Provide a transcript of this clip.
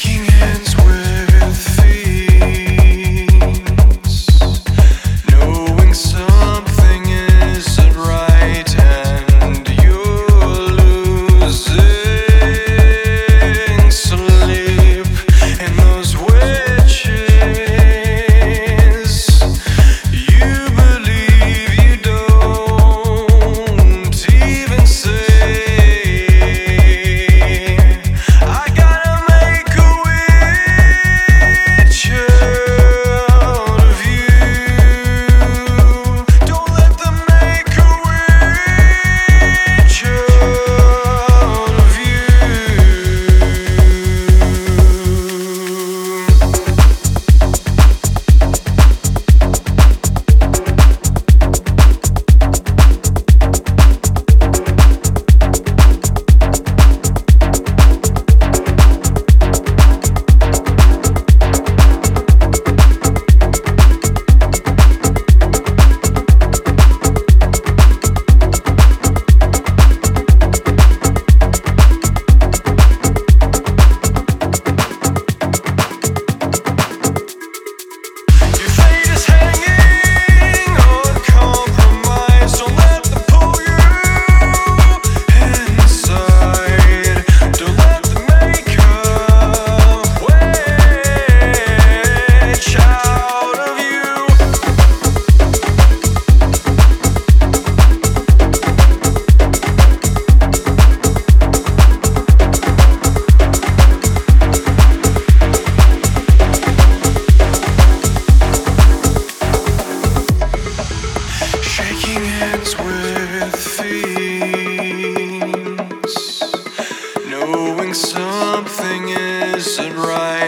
King. isn't right.